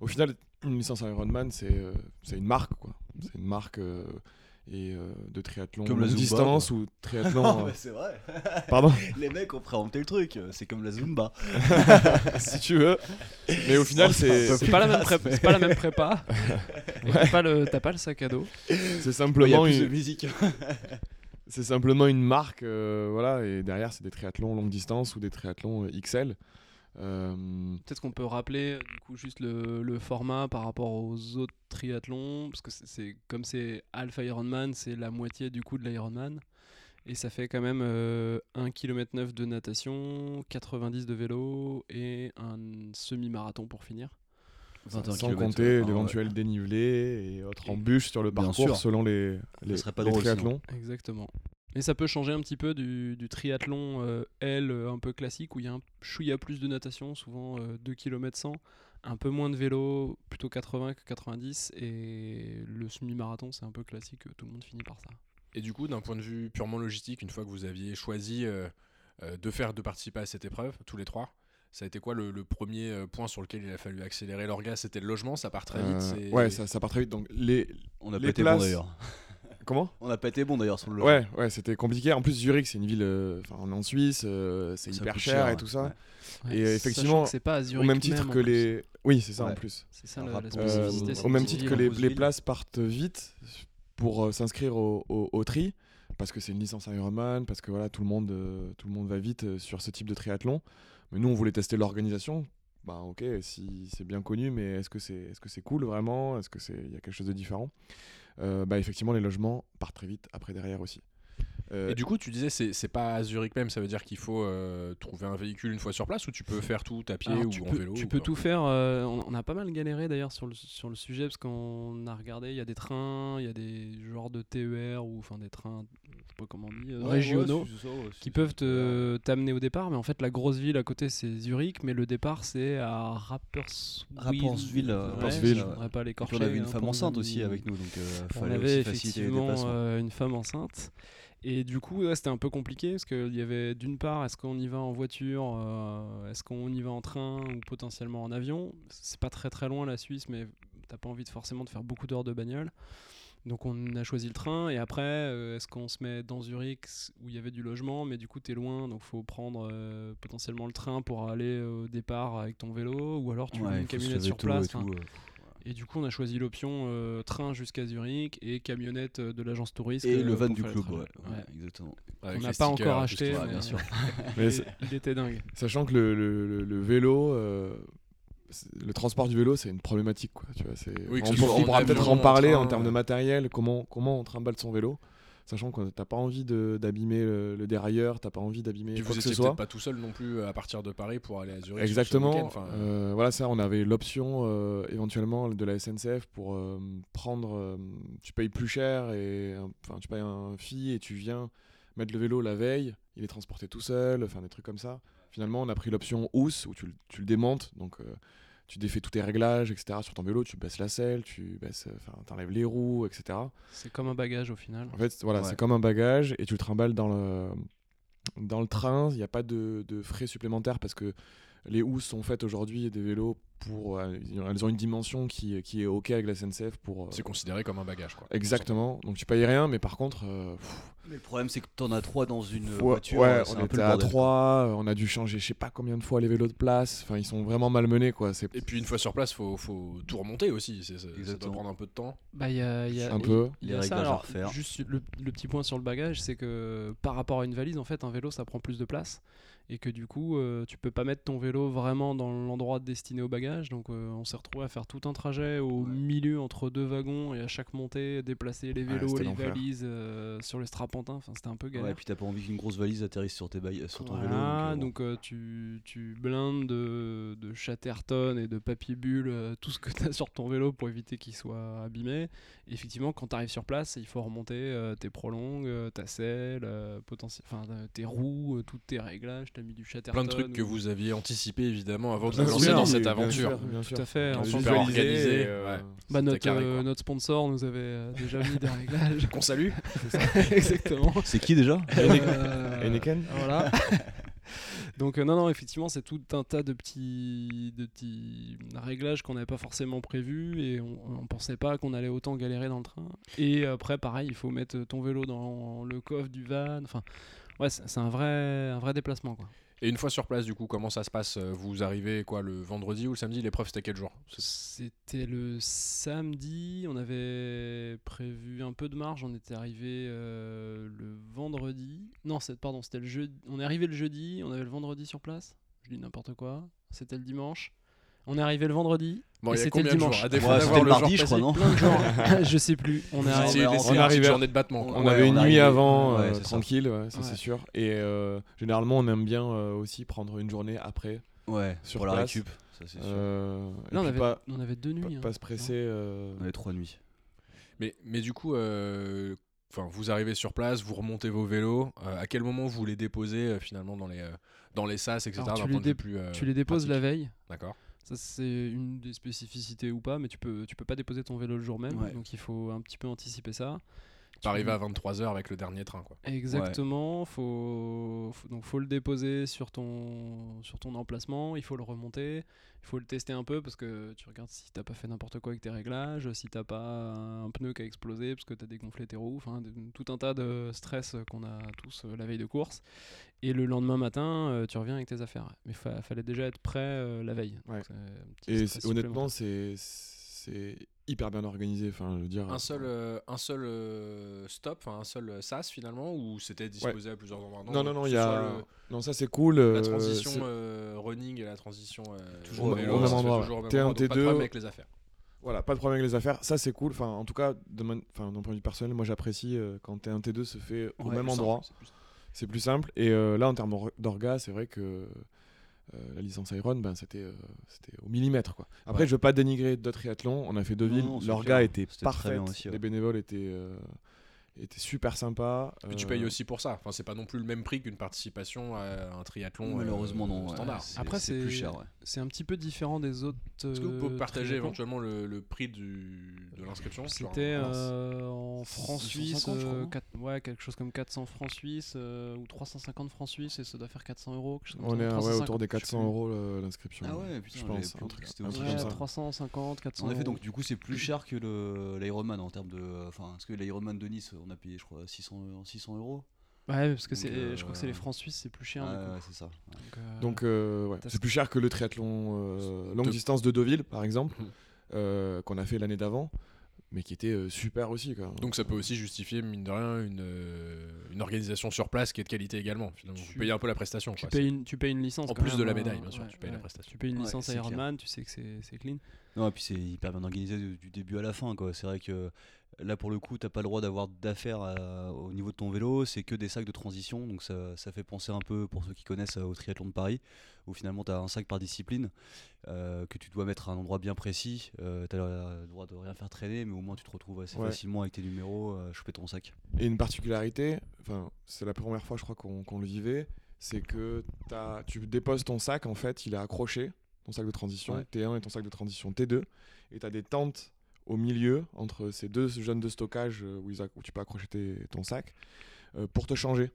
au final, une licence Ironman c'est c'est une marque quoi. C'est une marque et de triathlon comme la distance ou triathlon. c'est vrai. Pardon. Les mecs ont présenté le truc. C'est comme la Zumba. si tu veux. Mais au final c'est c'est pas, la même prépa. pas la même prépa. T'as pas le pas le sac à dos. C'est simplement une musique. C'est simplement une marque, euh, voilà, et derrière c'est des triathlons longue distance ou des triathlons euh, XL. Euh, Peut-être qu'on peut rappeler du coup juste le, format par rapport aux autres triathlons, parce que c'est comme c'est Alpha Ironman, c'est la moitié du coup de l'Ironman. Et ça fait quand même 1 km 9 de natation, 90 de vélo et un semi-marathon pour finir. Sans compter l'éventuel dénivelé et autres embûches sur le parcours selon les, les, pas triathlons. Exactement. Et ça peut changer un petit peu du, du triathlon euh, L euh, un peu classique où il y a un chouïa plus de natation, souvent 2 km 100, un peu moins de vélo, plutôt 80 que 90, et le semi-marathon c'est un peu classique, tout le monde finit par ça. Et du coup, d'un point de vue purement logistique, une fois que vous aviez choisi euh, de faire de participer à cette épreuve, tous les trois, ça a été quoi le, premier euh, point sur lequel il a fallu accélérer l'orga? C'était le logement, ça part très vite. Euh, ouais, ça, ça, part très vite. Donc les, on a pas été bon d'ailleurs. Comment? On n'a pas été bon d'ailleurs sur le logement. Ouais, ouais, c'était compliqué. En plus, Zurich, c'est une ville, euh, enfin, on est en Suisse, c'est hyper cher, et tout ça. et effectivement, c'est pas à Zurich au même titre que les, oui, c'est ça en plus. C'est ça la, spécificité. au même titre que les, les places partent vite pour s'inscrire au, au, tri parce que c'est une licence Ironman, parce que voilà, tout le monde, tout le monde va vite sur ce type de triathlon. Mais nous, on voulait tester l'organisation. Bah ok, si c'est bien connu, mais est-ce que c'est est -ce c'est cool vraiment? Est-ce qu'il y a quelque chose de différent? Euh, bah, Effectivement, les logements partent très vite après derrière aussi. Euh, et du coup, tu disais, c'est pas à Zurich même, ça veut dire qu'il faut euh, trouver un véhicule une fois sur place ou tu peux faire tout à pied ou en vélo Tu peux tout faire. Euh, on, a pas mal galéré d'ailleurs sur le, sur le sujet parce qu'on a regardé, il y a des trains, il y a des genres de TER ou enfin des trains, je sais pas comment on dit, régionaux qui peuvent t'amener au départ. Mais en fait, la grosse ville à côté c'est Zurich, mais le départ c'est à Rapperswil. Rapperswil. Pas on avait une hein, femme enceinte aussi avec nous, donc on avait effectivement une femme enceinte. Et du coup, c'était un peu compliqué parce qu'il y avait d'une part, est-ce qu'on y va en voiture, euh, est-ce qu'on y va en train ou potentiellement en avion? C'est pas très très loin la Suisse, mais t'as pas envie de forcément de faire beaucoup d'heures de bagnole. Donc on a choisi le train et après, euh, est-ce qu'on se met dans Zurich où il y avait du logement, mais du coup t'es loin, donc faut prendre euh, potentiellement le train pour aller au départ avec ton vélo, ou alors tu ouais, une camionnette sur place. Et du coup, on a choisi l'option euh, train jusqu'à Zurich et camionnette euh, de l'agence touriste. Et le van du club, ouais, exactement. on n'a pas encore acheté, bien sûr. mais il était dingue. Sachant que le, le, le vélo, euh, le transport du vélo, c'est une problématique. Quoi, tu vois, on, pourra peut-être en parler en termes de matériel, comment, comment on trimballe son vélo sachant que t'as pas envie d'abîmer le, le, dérailleur, t'as pas envie d'abîmer quoi que ce soit. pas tout seul non plus à partir de Paris pour aller à Zurich. Exactement. Euh, voilà ça, on avait l'option euh, éventuellement de la SNCF pour euh, prendre, tu payes plus cher et enfin tu payes un fee et tu viens mettre le vélo la veille, il est transporté tout seul, enfin des trucs comme ça. Finalement, on a pris l'option housse où tu, tu, le démontes, donc tu défais tous tes réglages, etc. Sur ton vélo, tu baisses la selle, tu baisses, enfin, t'enlèves les roues, etc. C'est comme un bagage au final. En fait, voilà, Ouais. c'est comme un bagage et tu le trimbales dans le, dans le train. Il n'y a pas de, de frais supplémentaires parce que les housses sont faites aujourd'hui des vélos pour. euh, elles ont une dimension qui, qui est OK avec la SNCF pour. euh, C'est considéré comme un bagage, quoi. exactement. Donc tu payes rien, mais par contre. euh, Mais le problème, c'est que t'en as trois dans une Ouais, voiture. ouais, euh, on un peu était le à bordel, 3, on a dû changer je sais pas combien de fois les vélos de place. Enfin, ils sont vraiment malmenés quoi. C'est Et puis une fois sur place, faut, faut tout remonter aussi. c'est- c'est- Ça doit prendre un peu de temps. Bah, il y a, il y a- un peu. il y Les a ça. réglages à Alors, refaire. juste le, le petit point sur le bagage, c'est que par rapport à une valise, en fait, un vélo, ça prend plus de place. Et que du coup, euh, tu peux pas mettre ton vélo vraiment dans l'endroit destiné au bagage. Donc, euh, on s'est retrouvé à faire tout un trajet au milieu entre deux wagons et à chaque montée, déplacer les Ouais, vélos, c'était les valises euh, sur les strapontins. Enfin, c'était un peu galère. Ouais, et puis t'as pas envie qu'une grosse valise atterrisse sur, tes sur ton vélo. Donc, euh, bon. donc euh, tu, tu blindes de, de Chatterton et de papier bulle euh, tout ce que tu as sur ton vélo pour éviter qu'il soit abîmé. Et effectivement, quand tu arrives sur place, il faut remonter euh, tes prolongues, euh, ta selle, euh, enfin, euh, tes roues, euh, tous tes réglages, tu as mis du Chatterton. Plein de trucs que ou- vous aviez anticipé évidemment avant de Bien vous lancer dans cette aventure. Sûr, bien sûr. Tout à fait. En super visualisé, organisé, euh, ouais. Bah, C'était notre, carré, euh, notre sponsor nous avait euh, déjà mis des réglages. Qu'on salue. Exactement. C'est qui déjà? Euh, Heineken Voilà. Donc euh, non, non, effectivement, c'est tout un tas de petits, de petits réglages qu'on n'avait pas forcément prévus et on, on pensait pas qu'on allait autant galérer dans le train. Et après, pareil, il faut mettre ton vélo dans le coffre du van. Enfin, ouais, c'est c'est un vrai, un vrai déplacement, quoi. Et une fois sur place, du coup, comment ça se passe Vous arrivez quoi le vendredi ou le samedi? L'épreuve c'était quel jour? C'était le samedi, on avait prévu un peu de marge, on était arrivé euh, le vendredi. Non, pardon, c'était le jeudi. On est arrivé le jeudi, on avait le vendredi sur place? Je dis n'importe quoi. C'était le dimanche. On est arrivé le vendredi. Bon, et c'était le dimanche. À défaut Ouais, d'avoir c'était le mardi, je crois, non Plein de jours. je sais plus. On est de on est arrivé journée de battement. quoi. On Ouais, avait une nuit avant, ouais, euh, tranquille, ouais, ça Ouais. c'est sûr. Et euh, généralement, on aime bien euh, aussi prendre une journée après. Ouais, Sur pour la place. récup, ça c'est sûr. Euh, et Là, on avait, pas, on avait deux pas, nuits. hein. pas se presser. euh, On avait trois nuits. Mais, mais du coup, euh, enfin, vous arrivez sur place, vous remontez vos vélos. euh, à quel moment vous les déposez euh, finalement dans les, euh, dans les sas, etc. Alors, tu les euh, déposes la veille. D'accord. Ça, c'est une des spécificités ou pas, mais tu peux, tu peux pas déposer ton vélo le jour même. Ouais. Donc, il faut un petit peu anticiper ça. Pas arriver à 23h avec le dernier train, quoi. Exactement, faut, faut- donc faut le déposer sur ton, sur ton emplacement, il faut le remonter, il faut le tester un peu parce que tu regardes si t'as pas fait n'importe quoi avec tes réglages, si t'as pas un pneu qui a explosé parce que t'as dégonflé tes roues, enfin tout un tas de stress qu'on a tous euh, la veille de course. Et le lendemain matin, euh, tu reviens avec tes affaires. Mais il fallait déjà être prêt euh, la veille. Ouais. Donc, Et honnêtement, c'est c'est hyper bien organisé. Enfin, je veux dire. Un seul, euh, un seul euh, stop, un seul euh, sas finalement, ou c'était disposé à plusieurs endroits? Non, non, non, il y a. le- Non, ça c'est cool. la euh, transition euh, running et la transition euh, Toujours au- même endroit, toujours au ouais. même T1, endroit, donc pas de T2. problème avec les affaires. Voilà, pas de problème avec les affaires. Ça c'est cool. Enfin, en tout cas, de mon- enfin, d'un point de vue personnel, moi j'apprécie euh, quand T1, T2 se fait au Ouais, même endroit. C'est plus- plus simple. Et euh, là, en termes d'or- d'orga, c'est vrai que euh, la licence Iron, ben, c'était euh, c'était au millimètre. Quoi. Après, Ouais. je veux pas dénigrer d'autres triathlons. On a fait deux villes. L'orga clair. était ouais. Les bénévoles étaient, euh, étaient super sympas. Puis tu Euh, payes aussi pour ça. Enfin, c'est pas non plus le même prix qu'une participation à un triathlon. euh, Malheureusement, non. ouais, Standard. c'est- Après, c'est plus cher. ouais. C'est un petit peu différent des autres. Est-ce que vous pouvez euh, partager éventuellement le, le prix du, de l'inscription C'était un- euh, en francs 650, suisses, je crois, euh, non ouais, quelque chose comme 400 francs suisses euh, ou 350 francs suisses et ça doit faire 400 euros. quelque chose comme On ça, est ouais, 350, autour des je sais 400 plus. euros l'inscription. Ah ouais, putain, je pense. plus Un truc, que c'était un aussi truc Ouais, comme ça. 350, 400 En effet, donc du coup, c'est plus cher que l'Ironman en termes de. Enfin, parce que l'Ironman de Nice, on a payé, je crois, 600, 600 euros. Ouais, parce que Donc, c'est, je crois que c'est les euh, francs suisses, c'est plus cher. Ouais, c'est ça. ouais. Donc, euh, euh, ouais, c'est ce- plus cher que le triathlon euh, longue De- distance de Deauville, par exemple, Mhm. euh, qu'on a fait l'année d'avant, mais qui était euh, super aussi. Quoi. Donc ça peut aussi justifier, mine de rien, une, euh, une organisation sur place qui est de qualité également. Finalement. Tu- payez un peu la prestation. tu, quoi. payes une, tu payes une licence. En quand plus de la hein. médaille, bien sûr, Ouais, tu payes la prestation. Tu payes une Ouais, licence clair. Ironman, tu sais que c'est, c'est clean. Non, et puis c'est hyper bien organisé du, début à la fin. quoi. C'est vrai que là, pour le coup, t'as pas le droit d'avoir d'affaires euh, au niveau de ton vélo. C'est que des sacs de transition. Donc ça, ça fait penser un peu, pour ceux qui connaissent, euh, au triathlon de Paris, où finalement tu as un sac par discipline euh, que tu dois mettre à un endroit bien précis. Euh, tu as le droit de rien faire traîner, mais au moins tu te retrouves assez Ouais. facilement avec tes numéros, euh, choper ton sac. Et une particularité, enfin, c'est la première fois, je crois, qu'on le vivait, c'est que t'as- tu déposes ton sac, en fait, il est accroché. Ton sac de transition Ouais. T1 et ton sac de transition T2. Et tu as des tentes au milieu entre ces deux zones de stockage euh, où, ils où tu peux accrocher tes- ton sac euh, pour te changer.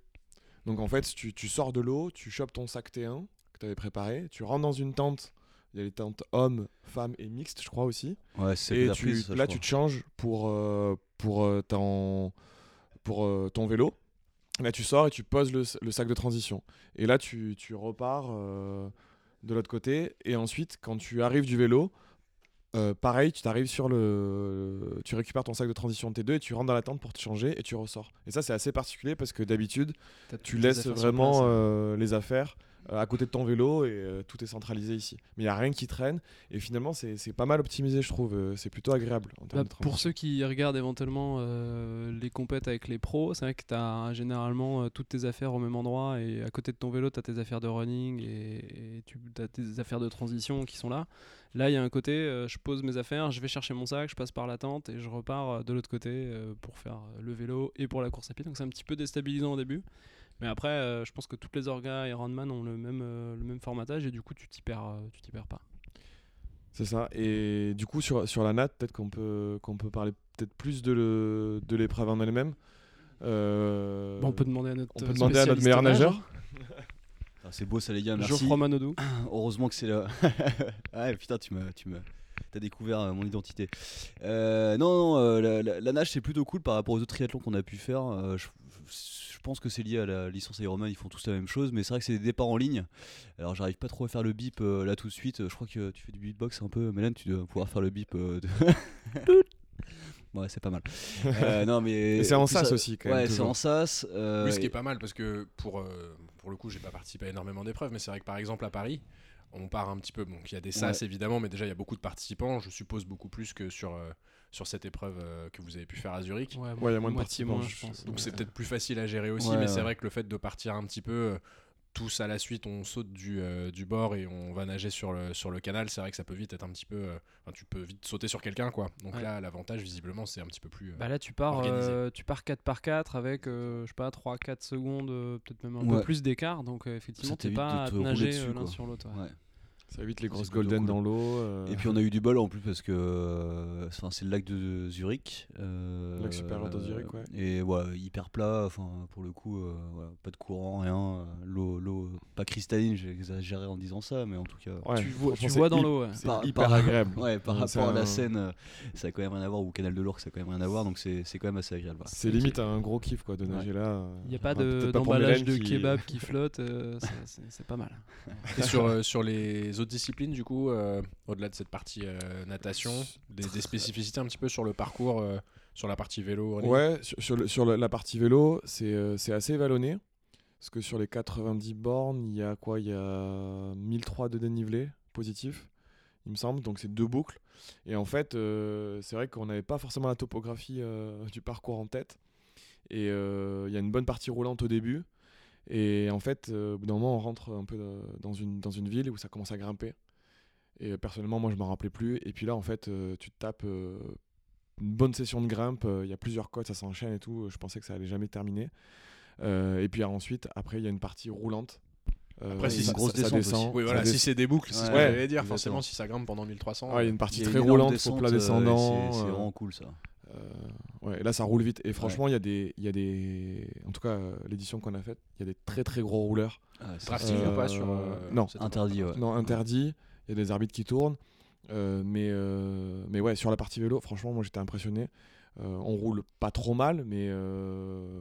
Donc en fait, tu, tu sors de l'eau, tu chopes ton sac T1 que tu avais préparé, tu rentres dans une tente. Il y a les tentes hommes, femmes et mixtes, je crois aussi. Ouais, c'est Et tu- prise, ça, je là, tu te changes pour, euh, pour, euh, ton, pour ton vélo. Là, tu sors et tu poses le, le sac de transition. Et là, tu, tu repars de l'autre côté. Et ensuite, quand tu arrives du vélo, euh, pareil, tu t'arrives sur le. Tu récupères ton sac de transition T2 et tu rentres dans la tente pour te changer et tu ressors. Et ça, c'est assez particulier parce que d'habitude, tu laisses affaires vraiment euh, les affaires à côté de ton vélo et euh, tout est centralisé ici. Mais il n'y a rien qui traîne et finalement c'est pas mal optimisé je trouve, Euh, c'est plutôt agréable en termes Bah, de pour ceux qui regardent éventuellement euh, les compètes avec les pros, c'est vrai que tu as généralement euh, toutes tes affaires au même endroit et à côté de ton vélo, tu as tes affaires de running et, et tu as tes affaires de transition qui sont là. Là, il y a un côté, euh, je pose mes affaires, je vais chercher mon sac, je passe par la tente et je repars euh, de l'autre côté euh, pour faire euh, le vélo et pour la course à pied. Donc c'est un petit peu déstabilisant au début. Mais après, euh, je pense que toutes les orgas Ironman ont le même, euh, le même formatage et du coup, tu t'y perds, euh, tu t'y perds pas. C'est ça. Et du coup sur, sur la natte, peut-être qu'on peut, qu'on peut parler peut-être plus de le- de l'épreuve en elle-même. Euh, Bon, on peut demander à notre, on peut demander à notre meilleur nage, nageur. Ah, c'est beau ça les gars, merci. Geoffroy Manodou. Heureusement que c'est là. ouais, putain, tu me, tu me, t'as découvert euh, mon identité. Euh, non, non, euh, la, la- la nage c'est plutôt cool par rapport aux autres triathlons qu'on a pu faire. Euh, je, je pense que c'est lié à la licence Ironman, ils font tous la même chose, mais c'est vrai que c'est des départs en ligne. Alors j'arrive pas trop à faire le bip euh, là tout de suite. Je crois que tu fais du beatbox un peu, Mélène, tu dois pouvoir faire le bip. euh, de- Ouais, c'est pas mal. Euh, non, mais c'est en sas ça- aussi, quand même, Ouais, c'est en sas. euh, Oui, ce qui est pas mal parce que pour, euh, pour le coup, j'ai pas participé à énormément d'épreuves, mais c'est vrai que par exemple à Paris, on part un petit peu. Bon, il y a des sas évidemment, mais déjà il y a beaucoup de participants. Je suppose beaucoup plus que sur, euh, sur cette épreuve euh, que vous avez pu faire à Zurich. Ouais, Ouais, il y a moins de moitié participants, moins, je- pense. Donc c'est peut-être plus facile à gérer aussi, Ouais, mais ouais. c'est vrai que le fait de partir un petit peu euh, tous à la suite, on saute du, euh, du bord et on va nager sur le, sur le canal, c'est vrai que ça peut vite être un petit peu. euh, Enfin, tu peux vite sauter sur quelqu'un, quoi. Donc Ouais. là, l'avantage, visiblement, c'est un petit peu plus. euh, Bah là, tu pars, euh, tu pars 4 par 4 avec, euh, je sais pas, 3-4 secondes, peut-être même un Ouais. peu plus d'écart. Donc euh, effectivement, t'es pas de à nager dessus, l'un sur l'autre. ouais. Ouais. Ça évite les grosses golden cool. dans l'eau. euh, Et puis on a eu du bol en plus parce que euh, enfin, c'est le lac de Zurich. euh, Lac supérieur de Zurich, ouais. Et voilà, hyper plat, enfin pour le coup, euh, voilà, pas de courant, rien. euh, L'eau, l'eau pas cristalline, j'ai exagéré en disant ça, mais en tout cas. ouais, tu vois, tu vois dans l'eau. ouais. C'est hyper par- agréable. Ouais, par Ouais, rapport à la Seine, ça a quand même rien à voir, ou Canal de l'Ourcq, ça a quand même rien à voir, donc c'est c'est quand même assez agréable. voilà. C'est limite un gros kiff quoi de nager là. Il n'y a pas de- d'emballage de Mélène qui- kebab qui flotte, c'est- pas mal. Et sur, sur les autres disciplines, du coup, euh, au-delà de cette partie euh, natation, des, des spécificités un petit peu sur le parcours, euh, sur la partie vélo Ouais, sur, sur le- sur le- la partie vélo, c'est assez vallonné. Parce que sur les 90 bornes, il y a quoi? Il y a 1003 de dénivelé positif, il me semble. Donc c'est deux boucles. Et en fait, c'est vrai qu'on n'avait pas forcément la topographie du parcours en tête. Et il y a une bonne partie roulante au début. Et en fait, euh, au bout d'un moment, on rentre un peu euh, dans une, dans une ville où ça commence à grimper. Et euh, personnellement, moi, je m'en rappelais plus. Et puis là, en fait, tu te tapes une bonne session de grimpe. Il y a plusieurs côtes, ça s'enchaîne et tout. Je pensais que ça allait jamais terminer. Et puis ensuite, après, il y a une partie roulante. Euh, Après, si c'est grosse ça- descend. Oui, voilà, ça si c'est des boucles, c'est ce que Ouais, j'allais dire. Forcément, si ça grimpe pendant 1300. Ouais, il y a une partie très roulante, faut plat descendant. c'est- C'est vraiment cool ça. Euh, ouais, là, ça roule vite. Et franchement, il y a des, il y a des, en tout cas, l'édition qu'on a faite, il y a des très très gros rouleurs. Ah, c'est- Drafting Euh, ou pas sur. euh, non. Interdit, ouais. Non, interdit. Il y a des arbitres qui tournent. Euh, mais, euh, mais ouais, sur la partie vélo, franchement, moi j'étais impressionné. Euh, on roule pas trop mal, mais, euh,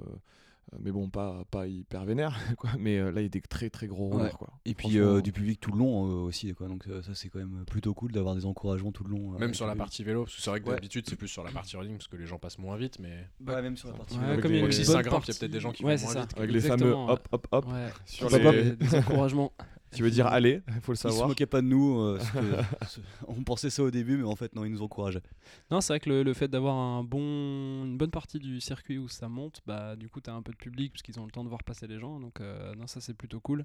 mais bon, pas, pas hyper vénère. Quoi. Mais euh, là, il y a des très très gros. Ouais. Quoi. Et puis Franchement, euh, du public tout le long euh, aussi, quoi. Donc euh, ça c'est quand même plutôt cool d'avoir des encouragements tout le long. euh, Même sur la public. partie vélo, parce que c'est vrai que Ouais. d'habitude c'est plus sur la partie running parce que les gens passent moins vite, mais Ouais, même sur la partie. Ouais, avec comme il y a les- une si ça grimpe, il y a peut-être des gens qui ouais, vont c'est moins ça. vite. Avec les fameux hop, hop, hop. Ouais. Sur les- hop, des encouragements. Tu veux dire aller, il faut le Ils se savoir. moquaient pas de nous. euh, parce que- ce- on pensait ça au début, mais en fait non, ils nous encourageaient. Non, c'est vrai que le, le fait d'avoir un bon, une bonne partie du circuit où ça monte, bah du coup t'as un peu de public parce qu'ils ont le temps de voir passer les gens, donc euh, non ça c'est plutôt cool.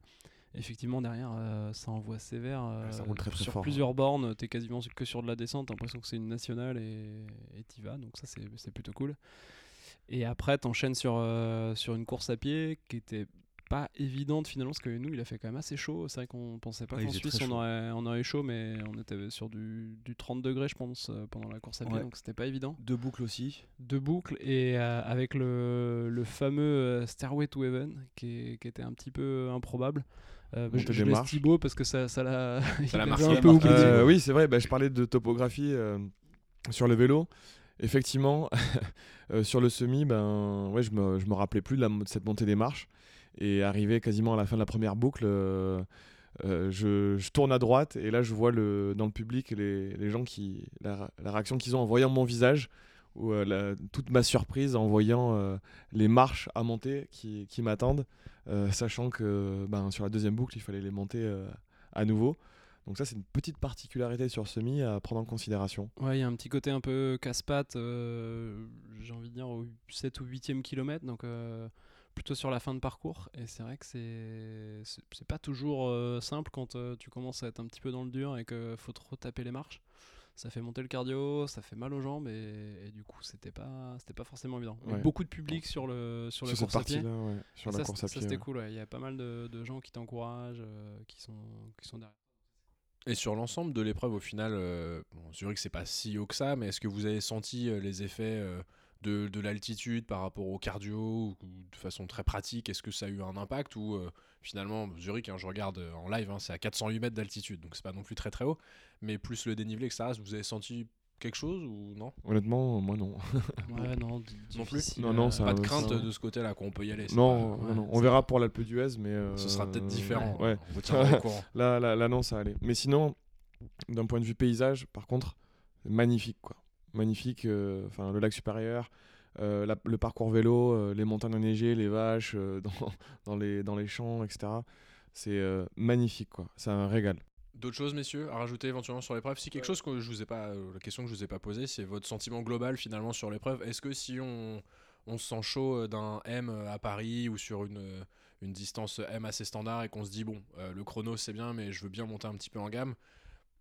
Effectivement derrière euh, ça envoie sévère. euh, ça roule très, très sur fort. plusieurs bornes, t'es quasiment que sur de la descente, t'as l'impression que c'est une nationale et et t'y vas, donc ça c'est c'est plutôt cool. Et après t'enchaînes sur euh, sur une course à pied qui était pas évidente finalement, parce que nous, il a fait quand même assez chaud. C'est vrai qu'on pensait pas Ouais, il qu'en Suisse on aurait, on aurait eu chaud, mais on était sur du, du 30 degrés, je pense, euh, pendant la course à pied, Ouais. donc c'était pas évident. Deux boucles aussi. Deux boucles et euh, avec le, le fameux euh, Stairway to Heaven qui, est- qui était un petit peu improbable. Euh, Montée je je laisse. Thibaut parce que ça ça l'a un peu oublié. Euh, oui, c'est vrai. bah, je parlais de topographie euh, sur le vélo. Effectivement, euh, sur le semi, ben, ouais, je me, je me rappelais plus de, la, de cette montée des marches. Et arrivé quasiment à la fin de la première boucle, euh, euh, je, tourne à droite et là, je vois le, dans le public les, les gens qui. La, la réaction qu'ils ont en voyant mon visage, ou euh, la- toute ma surprise en voyant les marches à monter qui, qui m'attendent, sachant que ben, sur la deuxième boucle, il fallait les monter à nouveau. Donc ça, c'est une petite particularité sur semi à prendre en considération. Ouais, il y a un petit côté un peu casse-pattes, euh, j'ai envie de dire au 7 ou 8e kilomètre, donc plutôt sur la fin de parcours. Et c'est vrai que c'est c'est- c'est pas toujours euh, simple quand euh, tu commences à être un petit peu dans le dur et qu'il faut trop taper les marches. Ça fait monter le cardio, ça fait mal aux jambes et, et du coup c'était pas c'était pas forcément évident. Ouais. Beaucoup de public sur le sur, la sur cette course à pied. partie-là, ouais, sur Et la ça, course c'est- à ça, pied. c'était ouais. cool, ouais. il y a pas mal de, de gens qui t'encouragent, euh, qui sont qui sont derrière. Et sur l'ensemble de l'épreuve, au final, euh, bon, Zurich, c'est pas si haut que ça, mais est-ce que vous avez senti euh, les effets euh, de, de l'altitude par rapport au cardio ou, ou de façon très pratique Est-ce que ça a eu un impact ou euh, finalement, Zurich, hein, je regarde euh, en live, hein, c'est à 408 mètres d'altitude, donc c'est pas non plus très très haut, mais plus le dénivelé, etc. Vous avez senti quelque chose ou non? Honnêtement, moi non. Ouais, non, Non plus? difficile, Non, non, euh, ça- Pas de ça- crainte de ce côté-là qu'on peut y aller Non, pas- non, ouais, non. c'est- on verra pour l'Alpe d'Huez, mais euh, Ce sera peut-être différent. Ouais. On vous tiendra au courant. Là, là, là, non, ça allait. Mais sinon, d'un point de vue paysage, par contre, magnifique, quoi. Magnifique. euh, Enfin, le lac supérieur, euh, la- le parcours vélo, euh, les montagnes enneigées, les vaches euh, dans, dans les, dans les champs, etc. C'est euh, magnifique, quoi. C'est un régal. D'autres choses, messieurs, à rajouter éventuellement sur l'épreuve? Si quelque chose que je vous ai pas, la question que je vous ai pas posée, c'est votre sentiment global finalement sur l'épreuve. Est-ce que si on, on se sent chaud d'un M à Paris ou sur une, une distance M assez standard et qu'on se dit bon, euh, le chrono c'est bien, mais je veux bien monter un petit peu en gamme,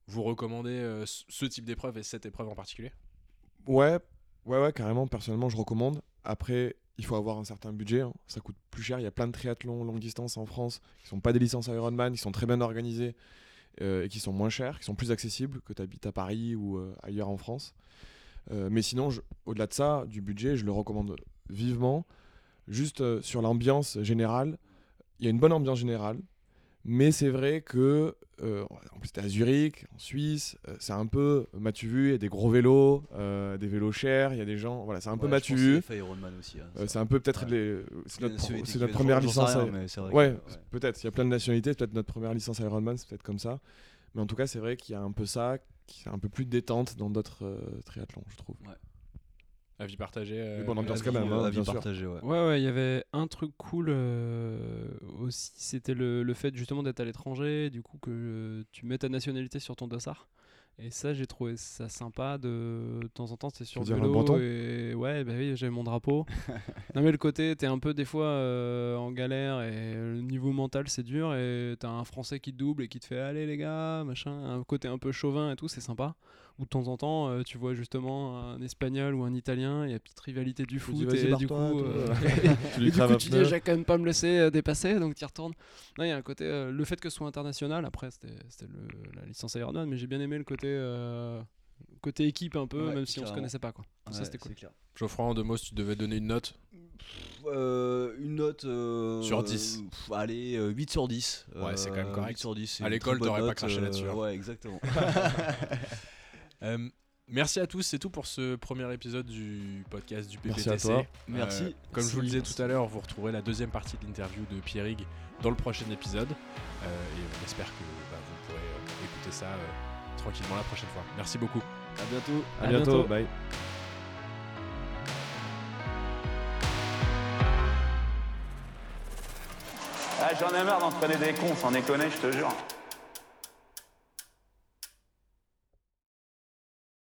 vous recommandez euh, ce type d'épreuve et cette épreuve en particulier? Ouais, ouais, ouais, carrément. Personnellement, je recommande. Après, il faut avoir un certain budget. hein. Ça coûte plus cher. Il y a plein de triathlons longue distance en France qui sont pas des licences Ironman, qui sont très bien organisés euh, et qui sont moins chers, qui sont plus accessibles que tu habites à Paris ou euh, ailleurs en France. Euh, mais sinon, au-delà de ça, du budget, je le recommande vivement. Juste sur l'ambiance générale, il y a une bonne ambiance générale. Mais c'est vrai que, euh, en plus, t'es à Zurich, en Suisse, euh, c'est un peu, m'as-tu vu, il y a des gros vélos, euh, des vélos chers, il y a des gens, voilà, c'est un peu Ouais, m'as-tu vu. aussi. hein, Euh, c'est un peu peut-être Ouais. les. C'est notre, première licence. rien, à- mais c'est vrai Ouais, que- ouais. peut-être. Il y a plein de nationalités, c'est peut-être notre première licence Ironman, c'est peut-être comme ça. Mais en tout cas, c'est vrai qu'il y a un peu ça, qui est un peu plus détente dans d'autres euh, triathlons, je trouve. Avis partagé euh, bonne ambiance quand même, hein, avis partagé, ouais. Ouais, ouais, il y avait un truc cool euh, aussi, c'était le, le fait justement d'être à l'étranger, du coup que euh, tu mets ta nationalité sur ton dossard. Et ça, j'ai trouvé ça sympa de, de temps en temps, c'était sur le vélo et ouais, bah oui, j'avais mon drapeau. non mais le côté, t'es un peu des fois euh, en galère et le niveau mental c'est dur et t'as un Français qui te double et qui te fait allez les gars, machin, un côté un peu chauvin et tout, c'est sympa. Ou de temps en temps, euh, tu vois justement un Espagnol ou un Italien, il y a une petite rivalité du foot dis, vas-y, et du coup, euh, et du coup, tu dis, j'ai quand même pas me laisser euh, dépasser, donc tu y retournes. Non, il y a un côté, euh, le fait que ce soit international, après, c'était la licence Ironman, mais j'ai bien aimé le côté, euh, côté équipe un peu, Ouais, même si on se connaissait pas. Quoi. ça, Ouais, c'était cool. c'est clair. Geoffroy, en deux mots, si tu devais donner une note Euh, une note euh, Sur 10. euh, pff, allez, euh, 8 sur 10. Ouais, c'est quand même Euh, correct. 8 sur 10. c'est À l'école, t'aurais pas craché là-dessus, hein. Ouais, exactement. Euh, merci à tous, c'est tout pour ce premier épisode du podcast du PPTC. Merci à toi. Euh, Merci. comme je vous le disais Merci. tout à l'heure, vous retrouverez la deuxième partie de l'interview de Pierrig dans le prochain épisode. Euh, et on espère que bah, vous pourrez euh, écouter ça euh, tranquillement la prochaine fois. Merci beaucoup. À bientôt. À À bientôt, bientôt. bye. Ah, J'en ai marre d'entraîner des cons, sans déconner, je te jure.